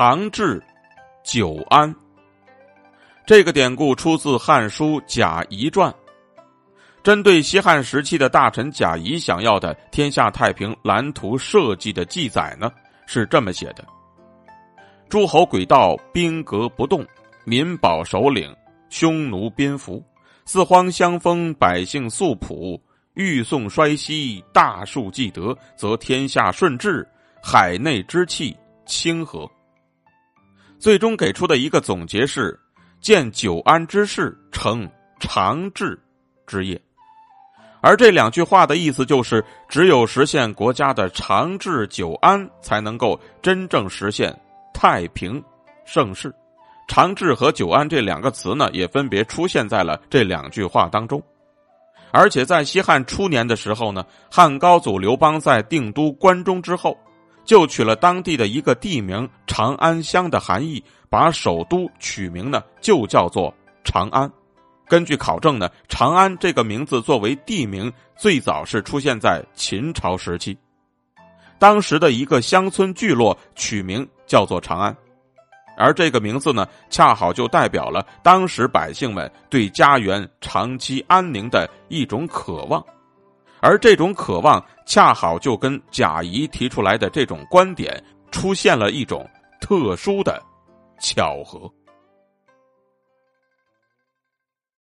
长治久安。这个典故出自《汉书·贾谊传》，针对西汉时期的大臣贾谊想要的天下太平蓝图设计的记载呢，是这么写的：诸侯诡道，兵革不动；民保首领，匈奴宾服。四荒相封，百姓素朴。欲宋衰息，大数既得，则天下顺治，海内之气清和。最终给出的一个总结是：建久安之事，成长治之业。而这两句话的意思就是，只有实现国家的长治久安，才能够真正实现太平盛世。长治和久安这两个词呢，也分别出现在了这两句话当中。而且在西汉初年的时候呢，汉高祖刘邦在定都关中之后，就取了当地的一个地名长安乡的含义，把首都取名呢就叫做长安。根据考证呢，长安这个名字作为地名，最早是出现在秦朝时期，当时的一个乡村聚落取名叫做长安。而这个名字呢，恰好就代表了当时百姓们对家园长期安宁的一种渴望，而这种渴望恰好就跟贾谊提出来的这种观点出现了一种特殊的巧合。